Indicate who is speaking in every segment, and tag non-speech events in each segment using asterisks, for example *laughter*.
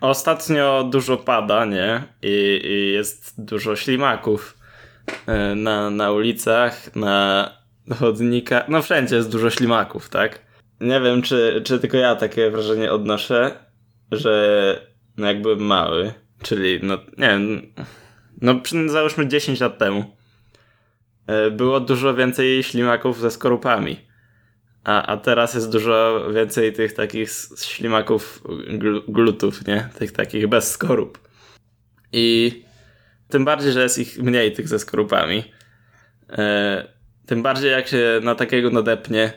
Speaker 1: ostatnio dużo pada, nie? I, i jest dużo ślimaków e, na, na ulicach, na chodnikach. No wszędzie jest dużo ślimaków, tak? Nie wiem, czy, czy tylko ja takie wrażenie odnoszę, że no jak byłem mały, czyli no nie wiem, no załóżmy 10 lat temu, e, było dużo więcej ślimaków ze skorupami. A, a teraz jest dużo więcej tych takich ślimaków gl glutów, nie? Tych takich bez skorup. I tym bardziej, że jest ich mniej tych ze skorupami. E, tym bardziej jak się na takiego nadepnie,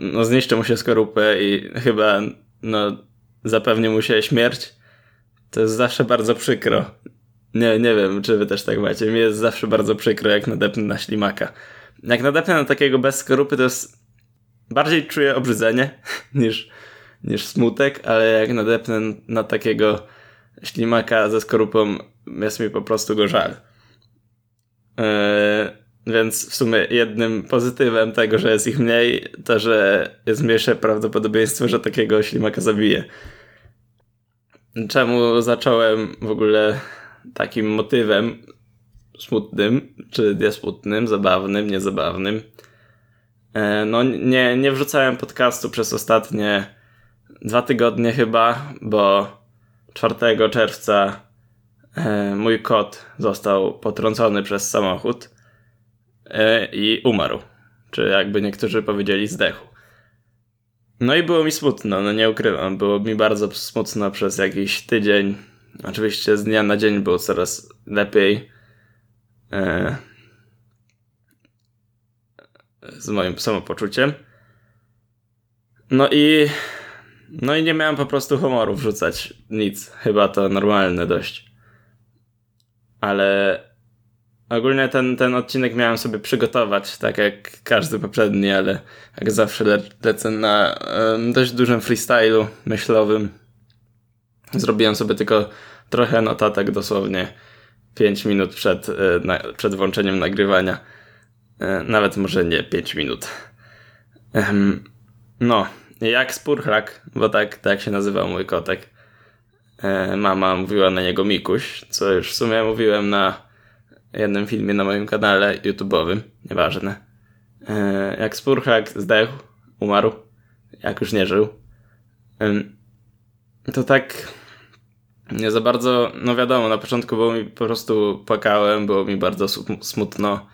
Speaker 1: no zniszczy mu się skorupę i chyba no zapewni mu się śmierć. To jest zawsze bardzo przykro. Nie, nie wiem, czy wy też tak macie. Mi jest zawsze bardzo przykro, jak nadepnę na ślimaka. Jak nadepnę na takiego bez skorupy, to jest bardziej czuję obrzydzenie *laughs* niż, niż smutek, ale jak nadepnę na takiego ślimaka ze skorupą, jest mi po prostu go żal. Yy, więc w sumie jednym pozytywem tego, że jest ich mniej, to że jest mniejsze prawdopodobieństwo, że takiego ślimaka zabije. Czemu zacząłem w ogóle takim motywem smutnym, czy niesmutnym, zabawnym, niezabawnym? E, no nie, nie wrzucałem podcastu przez ostatnie dwa tygodnie chyba, bo 4 czerwca e, mój kot został potrącony przez samochód e, i umarł. Czy jakby niektórzy powiedzieli zdechł. No i było mi smutno, no nie ukrywam. Było mi bardzo smutno przez jakiś tydzień. Oczywiście z dnia na dzień było coraz lepiej z moim samopoczuciem. No i no i nie miałem po prostu humoru wrzucać nic. Chyba to normalne dość. Ale ogólnie ten, ten odcinek miałem sobie przygotować, tak jak każdy poprzedni, ale jak zawsze le lecę na um, dość dużym freestylu myślowym. Zrobiłem sobie tylko trochę notatek, dosłownie 5 minut przed, e, na, przed włączeniem nagrywania. E, nawet może nie 5 minut. No, jak spurchlak, bo tak, tak się nazywał mój kotek. E, mama mówiła na niego Mikuś, co już w sumie mówiłem na jednym filmie na moim kanale YouTube'owym, nieważne. E, jak spurchlak zdechł, umarł, jak już nie żył, to tak nie za bardzo, no wiadomo, na początku było mi po prostu płakałem, było mi bardzo smutno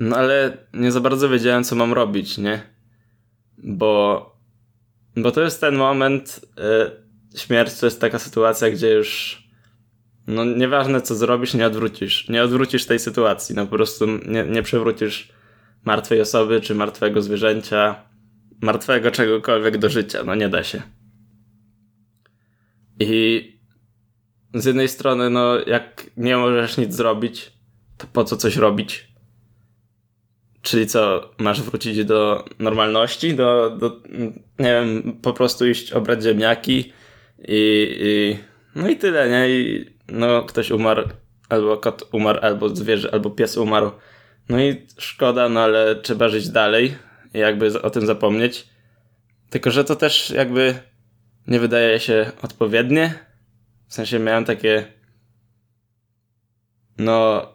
Speaker 1: no ale nie za bardzo wiedziałem, co mam robić, nie? Bo, bo to jest ten moment, y, śmierć to jest taka sytuacja, gdzie już no nieważne co zrobisz, nie odwrócisz. Nie odwrócisz tej sytuacji, no po prostu nie, nie przewrócisz martwej osoby, czy martwego zwierzęcia, martwego czegokolwiek do życia, no nie da się. I z jednej strony, no jak nie możesz nic zrobić, to po co coś robić? Czyli co, masz wrócić do normalności, do, do nie wiem, po prostu iść obrać ziemniaki i, i no i tyle, nie? I no ktoś umarł, albo kot umarł, albo zwierzę, albo pies umarł. No i szkoda, no ale trzeba żyć dalej i jakby o tym zapomnieć. Tylko, że to też jakby nie wydaje się odpowiednie. W sensie miałem takie no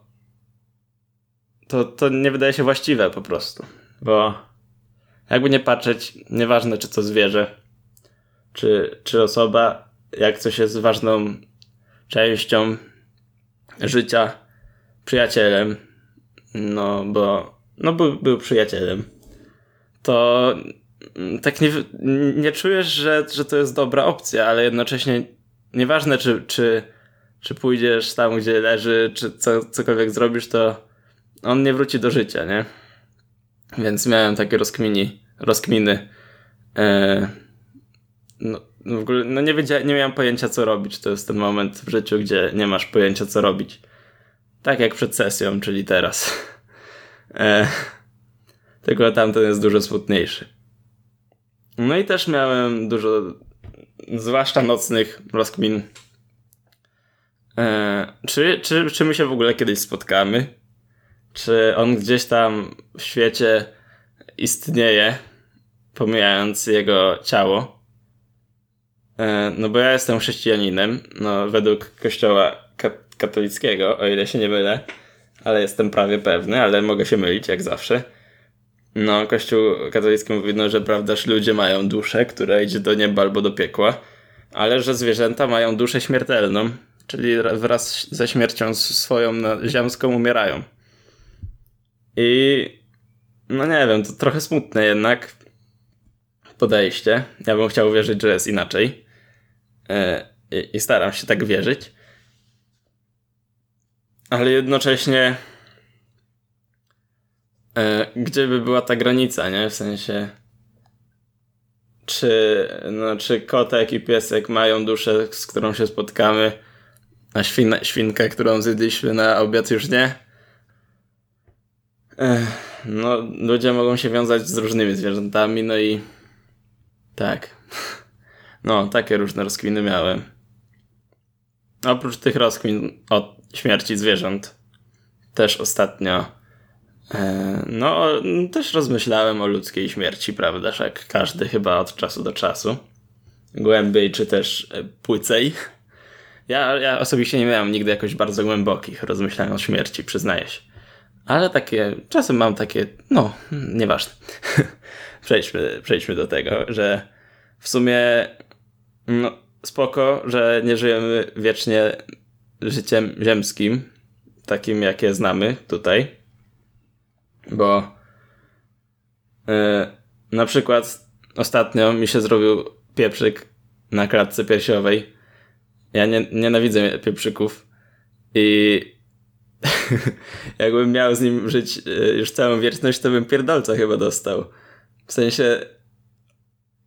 Speaker 1: to, to nie wydaje się właściwe po prostu. Bo jakby nie patrzeć, nieważne czy to zwierzę, czy, czy osoba, jak coś jest ważną częścią życia, przyjacielem, no bo no był, był przyjacielem, to tak nie, nie czujesz, że, że to jest dobra opcja, ale jednocześnie nieważne czy, czy, czy pójdziesz tam, gdzie leży, czy co, cokolwiek zrobisz, to on nie wróci do życia, nie? Więc miałem takie rozkmini, rozkminy. E, no, w ogóle no nie, nie miałem pojęcia, co robić. To jest ten moment w życiu, gdzie nie masz pojęcia, co robić. Tak jak przed sesją, czyli teraz. *laughs* E, tylko tamten jest dużo smutniejszy. No i też miałem dużo, zwłaszcza nocnych rozkmin. E, czy, czy, czy my się w ogóle kiedyś spotkamy? Czy on gdzieś tam w świecie istnieje, pomijając jego ciało. E, no bo ja jestem chrześcijaninem, no według kościoła katolickiego, o ile się nie mylę, ale jestem prawie pewny, ale mogę się mylić jak zawsze. No, kościół katolicki mówi, no, że prawdaż ludzie mają duszę, która idzie do nieba albo do piekła, ale że zwierzęta mają duszę śmiertelną, czyli wraz ze śmiercią swoją ziemską umierają. I no nie wiem, to trochę smutne jednak podejście. Ja bym chciał wierzyć, że jest inaczej. E, I staram się tak wierzyć. Ale jednocześnie e, gdzie by była ta granica, nie? W sensie czy, no, czy kotek i piesek mają duszę, z którą się spotkamy, a świn, świnkę, którą zjedliśmy na obiad już nie? No, ludzie mogą się wiązać z różnymi zwierzętami, no i tak. *laughs* No, takie różne rozkwiny miałem. Oprócz tych rozkwin od śmierci zwierząt, też ostatnio e, no, też rozmyślałem o ludzkiej śmierci, prawda? Jak każdy chyba od czasu do czasu. Głębiej czy też e, płycej. *laughs* Ja, ja osobiście nie miałem nigdy jakoś bardzo głębokich rozmyślań o śmierci, przyznaję się. Ale takie, czasem mam takie, no, nieważne. *laughs* przejdźmy, przejdźmy do tego, że w sumie no, spoko, że nie żyjemy wiecznie życiem ziemskim, takim jakie znamy tutaj, bo yy, na przykład ostatnio mi się zrobił pieprzyk na klatce piersiowej. Ja nie, nienawidzę pieprzyków i *laughs* jakbym miał z nim żyć e, już całą wieczność, to bym pierdolca chyba dostał. W sensie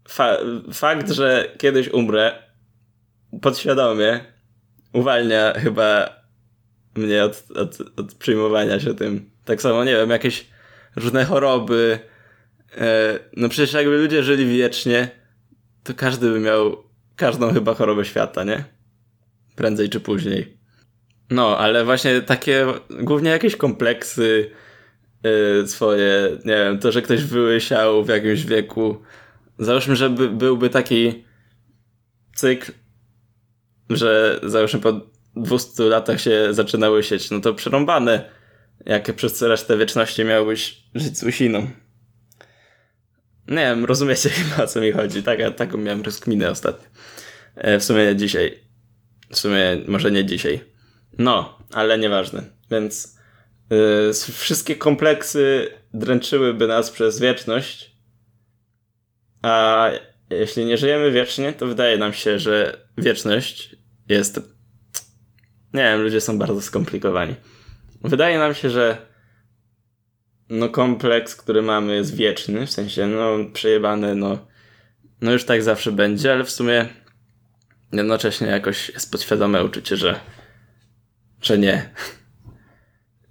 Speaker 1: fa fakt, że kiedyś umrę podświadomie uwalnia chyba mnie od, od, od przyjmowania się tym. Tak samo, nie wiem, jakieś różne choroby. E, no przecież jakby ludzie żyli wiecznie, to każdy by miał każdą chyba chorobę świata, nie? Prędzej czy później. No, ale właśnie takie, głównie jakieś kompleksy yy, swoje, nie wiem, to, że ktoś wyłysiał w jakimś wieku. Załóżmy, że by, byłby taki cykl, że załóżmy po 200 latach się zaczyna łysieć, no to przerąbane, jak przez resztę wieczności miałbyś żyć z łysiną. Nie wiem, rozumiecie *laughs* chyba o co mi chodzi. Tak, taką miałem rozkminę ostatnio. E, w sumie dzisiaj. W sumie może nie dzisiaj. No, ale nieważne. Więc yy, wszystkie kompleksy dręczyłyby nas przez wieczność. A jeśli nie żyjemy wiecznie, to wydaje nam się, że wieczność jest. Nie wiem, ludzie są bardzo skomplikowani. Wydaje nam się, że no kompleks, który mamy jest wieczny, w sensie no przejebany, no, no już tak zawsze będzie, ale w sumie jednocześnie jakoś jest podświadome uczucie, że że nie.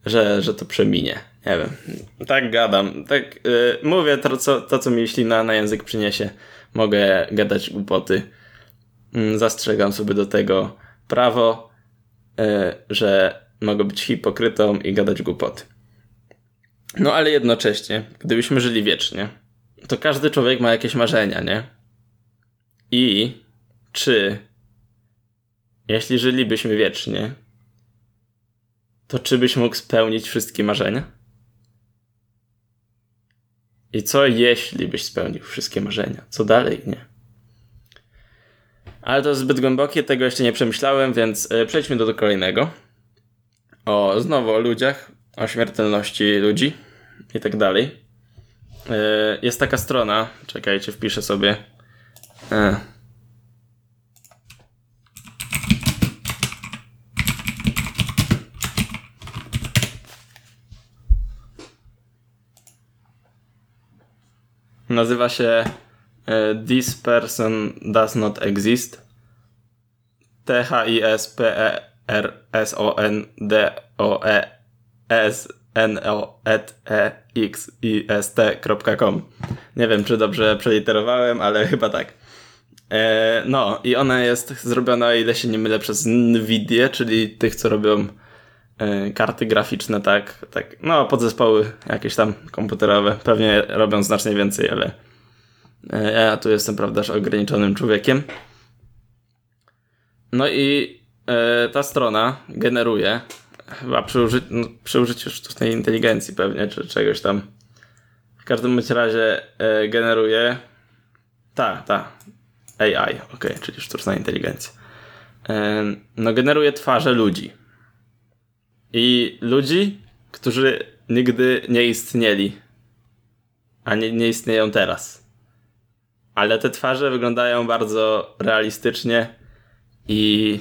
Speaker 1: że, że to przeminie. Nie wiem. Tak gadam. Tak yy, mówię to co, to, co mi ślina na język przyniesie. Mogę gadać głupoty. Yy, zastrzegam sobie do tego prawo, yy, że mogę być hipokrytą i gadać głupoty. No ale jednocześnie, gdybyśmy żyli wiecznie, to każdy człowiek ma jakieś marzenia, nie? I czy jeśli żylibyśmy wiecznie, to czy byś mógł spełnić wszystkie marzenia? I co jeśli byś spełnił wszystkie marzenia? Co dalej, nie? Ale to zbyt głębokie, tego jeszcze nie przemyślałem, więc e, przejdźmy do, do kolejnego. O, znowu o ludziach, o śmiertelności ludzi i tak dalej. E, jest taka strona, czekajcie, wpiszę sobie. E, Nazywa się e, This Person Does Not Exist. T-H-I-S-P-E-R-S-O-N-D-O-E S N O E E X I S T.com. Nie wiem, czy dobrze przeliterowałem, ale *laughs* chyba tak. E, no, i ona jest zrobiona, o ile się nie mylę, przez Nvidia, czyli tych, co robią karty graficzne, tak, tak, no podzespoły jakieś tam komputerowe, pewnie robią znacznie więcej, ale e, ja tu jestem, prawda, ograniczonym człowiekiem. No i e, ta strona generuje, chyba przy, uży no, przy użyciu sztucznej inteligencji pewnie, czy czegoś tam. W każdym bądź razie e, generuje. Ta, ta. AI, ok, czyli sztuczna inteligencja. E, no, generuje twarze ludzi. I ludzi, którzy nigdy nie istnieli. A nie, nie istnieją teraz. Ale te twarze wyglądają bardzo realistycznie i.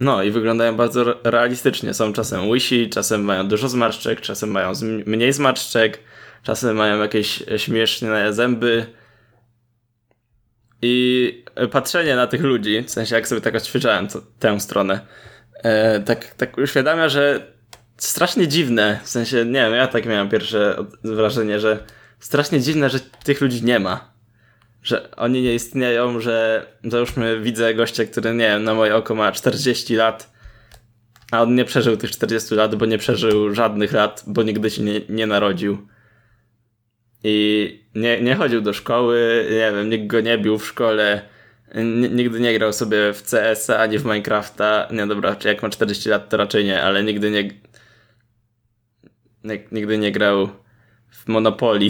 Speaker 1: No, i wyglądają bardzo realistycznie. Są czasem łysi, czasem mają dużo zmarszczek, czasem mają mniej zmarszczek, czasem mają jakieś śmieszne zęby. I patrzenie na tych ludzi, w sensie jak sobie tak odświeżałem tę stronę, e, tak, tak uświadamia, że strasznie dziwne, w sensie, nie wiem, ja tak miałem pierwsze wrażenie, że strasznie dziwne, że tych ludzi nie ma. Że oni nie istnieją, że załóżmy widzę gościa, który, nie wiem, na moje oko ma 40 lat, a on nie przeżył tych 40 lat, bo nie przeżył żadnych lat, bo nigdy się nie, nie narodził. I nie, nie chodził do szkoły, nie wiem, nikt go nie bił w szkole, nigdy nie grał sobie w CS-a ani w Minecrafta. Nie, dobra, czy jak ma 40 lat, to raczej nie, ale nigdy nie, nigdy nie grał w Monopoly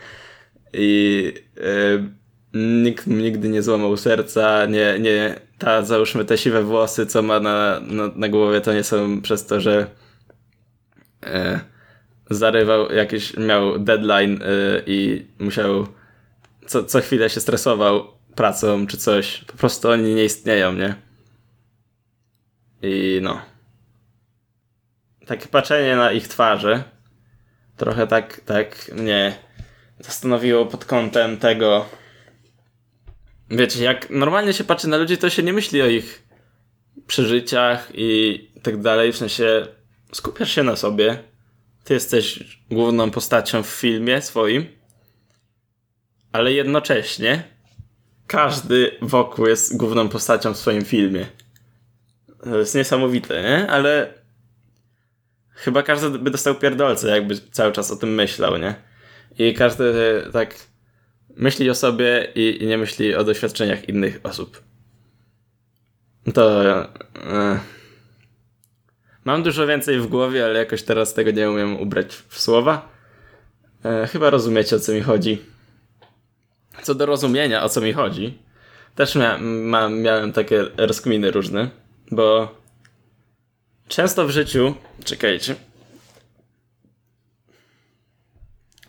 Speaker 1: *laughs* i e, nikt nigdy nie złamał serca, nie, nie, ta załóżmy te siwe włosy, co ma na, na, na głowie, to nie są przez to, że e, zarywał jakiś, miał deadline e, i musiał co, co chwilę się stresował pracą czy coś. Po prostu oni nie istnieją, nie? I no takie patrzenie na ich twarze trochę tak, tak mnie zastanowiło pod kątem tego. Wiecie, jak normalnie się patrzy na ludzi, to się nie myśli o ich przeżyciach i tak dalej. W sensie skupiasz się na sobie. Ty jesteś główną postacią w filmie swoim, ale jednocześnie każdy wokół jest główną postacią w swoim filmie. To jest niesamowite, nie? Ale chyba każdy by dostał pierdolce, jakby cały czas o tym myślał, nie? I każdy tak myśli o sobie i, nie myśli o doświadczeniach innych osób. To. E, mam dużo więcej w głowie, ale jakoś teraz tego nie umiem ubrać w słowa. E, chyba rozumiecie o co mi chodzi. Co do rozumienia o co mi chodzi, też mia ma, miałem takie rozkminy różne, bo Często w życiu, czekajcie.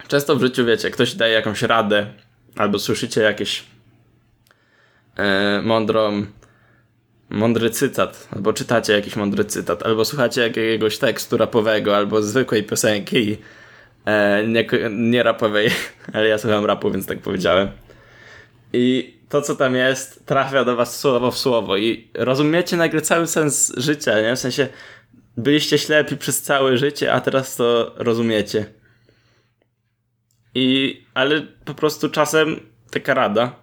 Speaker 1: Często w życiu, wiecie, ktoś daje jakąś radę, albo słyszycie jakieś e, mądrą, mądry cytat, albo czytacie jakiś mądry cytat, albo słuchacie jakiegoś tekstu rapowego, albo zwykłej piosenki, e, nie, nie rapowej, *laughs* ale ja słucham rapu, więc tak powiedziałem. I to, co tam jest, trafia do was słowo w słowo i rozumiecie nagle cały sens życia, nie? W sensie byliście ślepi przez całe życie, a teraz to rozumiecie. I, ale po prostu czasem taka rada,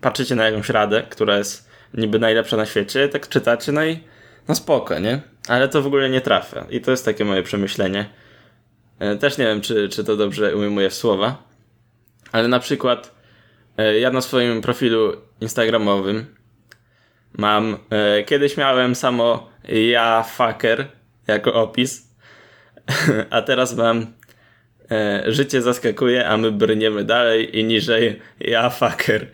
Speaker 1: patrzycie na jakąś radę, która jest niby najlepsza na świecie, tak czytacie, no i no spoko, nie? Ale to w ogóle nie trafia. I to jest takie moje przemyślenie. E, też nie wiem, czy, czy to dobrze ujmuję w słowa, ale na przykład E, ja na swoim profilu instagramowym mam, e, kiedyś miałem samo ja fucker jako opis, *laughs* a teraz mam życie zaskakuje, a my brniemy dalej i niżej ja fucker.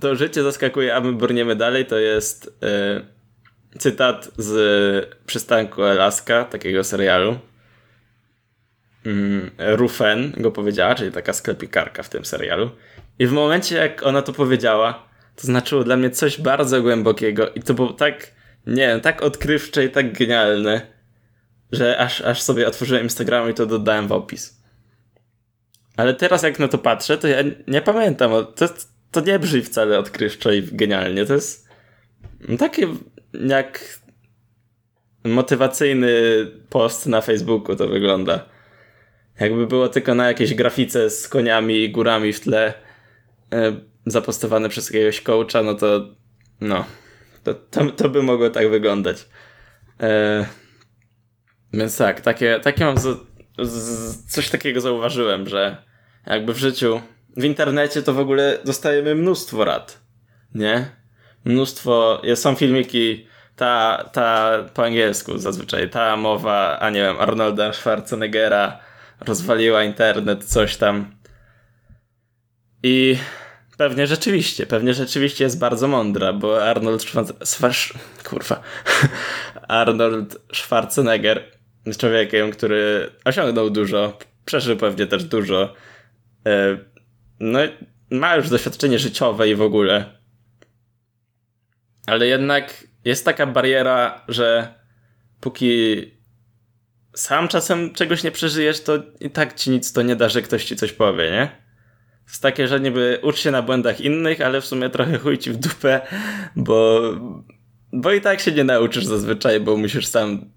Speaker 1: To życie zaskakuje, a my brniemy dalej to jest cytat z przystanku Alaska, takiego serialu Rufen go powiedziała, czyli taka sklepikarka w tym serialu. I w momencie, jak ona to powiedziała, to znaczyło dla mnie coś bardzo głębokiego i to było tak, nie wiem, tak odkrywcze i tak genialne, że aż, aż sobie otworzyłem Instagram i to dodałem w opis. Ale teraz jak na to patrzę, to ja nie pamiętam, to, to nie brzmi wcale odkrywczo i genialnie, to jest takie jak motywacyjny post na Facebooku to wygląda. Jakby było tylko na jakiejś grafice z koniami i górami w tle e, zapostowane przez jakiegoś coacha, no to no, to, to, to by mogło tak wyglądać. E, więc tak, takie, takie mam z, z, coś takiego zauważyłem, że jakby w życiu, w internecie to w ogóle dostajemy mnóstwo rad. nie? Mnóstwo, są filmiki, ta, ta po angielsku zazwyczaj, ta mowa, a nie wiem, Arnolda Schwarzeneggera rozwaliła internet, coś tam. I pewnie rzeczywiście, pewnie rzeczywiście jest bardzo mądra, bo Arnold Schwarzenegger, kurwa, *laughs* Arnold Schwarzenegger jest człowiekiem, który osiągnął dużo, przeżył pewnie też dużo. E, no, ma już doświadczenie życiowe i w ogóle. Ale jednak jest taka bariera, że póki sam czasem czegoś nie przeżyjesz, to i tak ci nic to nie da, że ktoś ci coś powie, nie? Jest takie, że niby ucz się na błędach innych, ale w sumie trochę chuj ci w dupę, bo, bo i tak się nie nauczysz zazwyczaj, bo musisz sam,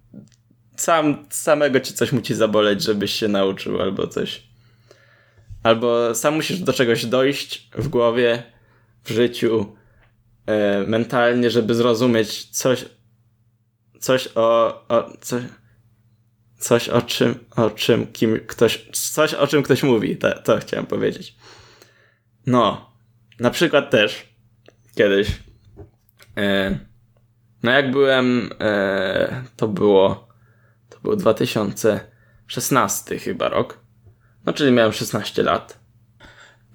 Speaker 1: sam samego ci coś musi zaboleć, żebyś się nauczył albo coś. Albo sam musisz do czegoś dojść w głowie, w życiu, e, mentalnie, żeby zrozumieć coś, coś o, o coś, coś o czym, o czym kim ktoś, coś o czym ktoś mówi, to, to chciałem powiedzieć. No, na przykład też kiedyś, e, no jak byłem, e, to było, to był 2016 chyba rok, no czyli miałem 16 lat.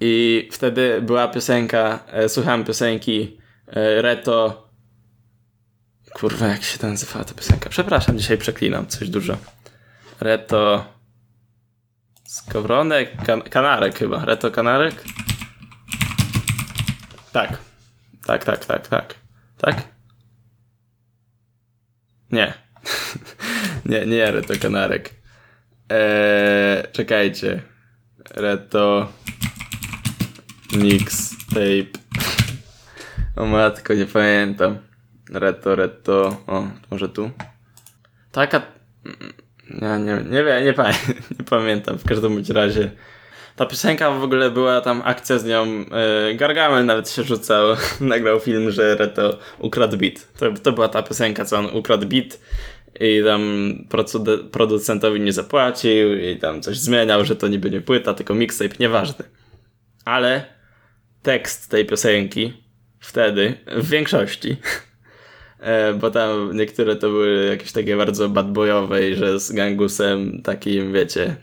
Speaker 1: I wtedy była piosenka, e, słuchałem piosenki e, Reto. Kurwa, jak się to nazywała ta piosenka? Przepraszam, dzisiaj przeklinam coś dużo. Reto. Skowronek? Kan kanarek chyba. Reto Kanarek? Tak. Tak, tak, tak, tak. Tak? Nie. *laughs* nie, nie Reto Kanarek. Eee, czekajcie. Reto. Mix tape. *laughs* O matko, nie pamiętam. Reto, reto. O, może tu. Taka. Ja nie, nie wiem, nie, *laughs* nie pamiętam. W każdym bądź razie. Ta piosenka w ogóle była tam akcja z nią. Yy, Gargamel nawet się rzucał. *laughs* Nagrał film, że Reto ukradł beat. To, to była ta piosenka, co on ukradł beat i tam producentowi nie zapłacił i tam coś zmieniał, że to niby nie płyta, tylko mixtape, nieważne. Ale tekst tej piosenki wtedy, w większości, *laughs* bo tam niektóre to były jakieś takie bardzo badboyowe i że z gangusem takim, wiecie,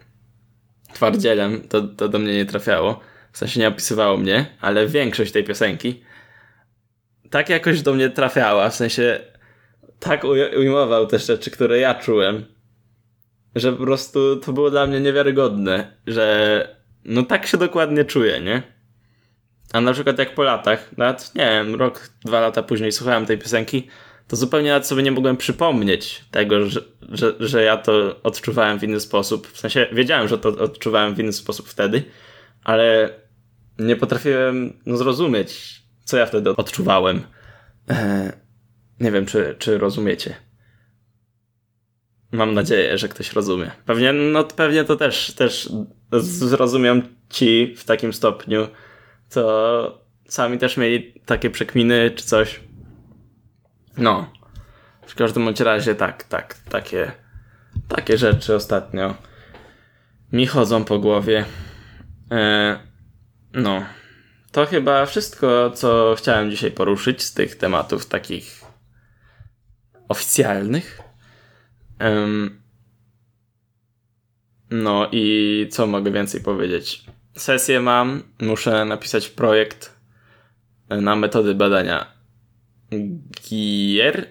Speaker 1: twardzielem, to, to do mnie nie trafiało. W sensie nie opisywało mnie, ale większość tej piosenki tak jakoś do mnie trafiała, w sensie tak ujmował te rzeczy, które ja czułem, że po prostu to było dla mnie niewiarygodne, że no tak się dokładnie czuję, nie? A na przykład jak po latach, nawet nie wiem, rok, dwa lata później słuchałem tej piosenki, to zupełnie nawet sobie nie mogłem przypomnieć tego, że, że, że ja to odczuwałem w inny sposób. W sensie wiedziałem, że to odczuwałem w inny sposób wtedy, ale nie potrafiłem no, zrozumieć, co ja wtedy odczuwałem. Eee, nie wiem, czy, czy rozumiecie. Mam nadzieję, że ktoś rozumie. Pewnie, no pewnie to też, też zrozumiem ci w takim stopniu, co sami też mieli takie przekminy czy coś. No. W każdym bądź razie tak, tak, takie, takie rzeczy ostatnio mi chodzą po głowie. E, no. To chyba wszystko, co chciałem dzisiaj poruszyć z tych tematów takich oficjalnych. Um, no i co mogę więcej powiedzieć? Sesję mam, muszę napisać projekt na metody badania gier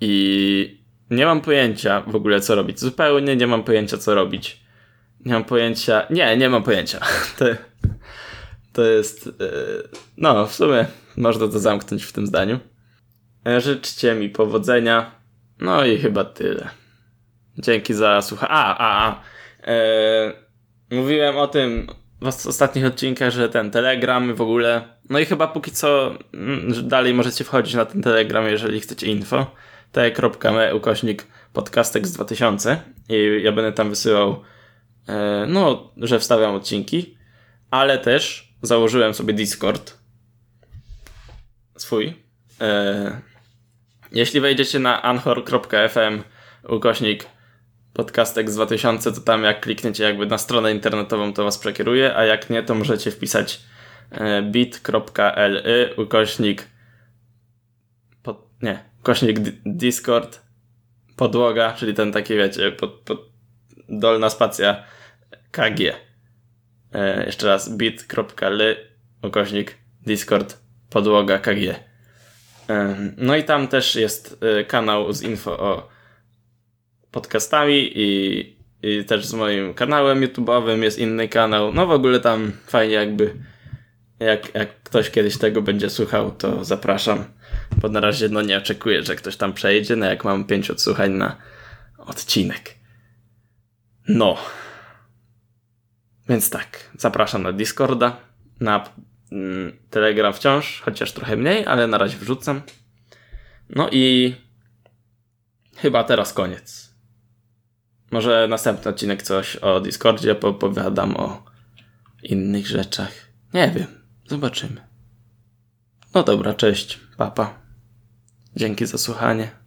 Speaker 1: i nie mam pojęcia w ogóle co robić. Zupełnie nie mam pojęcia co robić. Nie mam pojęcia. Nie, nie mam pojęcia. *laughs* To, to jest. E, no, w sumie można to zamknąć w tym zdaniu. E, życzcie mi powodzenia. No i chyba tyle. Dzięki za słuchanie. A, a, a. E, mówiłem o tym w ostatnich odcinkach, że ten Telegram w ogóle. No i chyba póki co mm, dalej możecie wchodzić na ten Telegram, jeżeli chcecie info. te.me ukośnik podcastek z 2000 i ja będę tam wysyłał e, no, że wstawiam odcinki, ale też założyłem sobie Discord swój. E, jeśli wejdziecie na anchor.fm ukośnik podcastek z 2000, to tam jak klikniecie jakby na stronę internetową, to was przekieruje, a jak nie, to możecie wpisać e, bit.ly ukośnik pod, nie, ukośnik Discord podłoga, czyli ten taki wiecie, pod, pod dolna spacja KG. E, jeszcze raz bit.ly ukośnik Discord podłoga KG. E, no i tam też jest kanał z info o podcastami i, i też z moim kanałem YouTube'owym jest inny kanał. No w ogóle tam fajnie jakby jak, jak ktoś kiedyś tego będzie słuchał, to zapraszam. Bo na razie no nie oczekuję, że ktoś tam przejdzie, no jak mam pięć odsłuchań na odcinek. No. Więc tak, zapraszam na Discorda, na mm, Telegram wciąż, chociaż trochę mniej, ale na razie wrzucam. No i chyba teraz koniec. Może następny odcinek coś o Discordzie, popowiadam o innych rzeczach. Nie wiem, zobaczymy. No dobra, cześć, papa. Dzięki za słuchanie.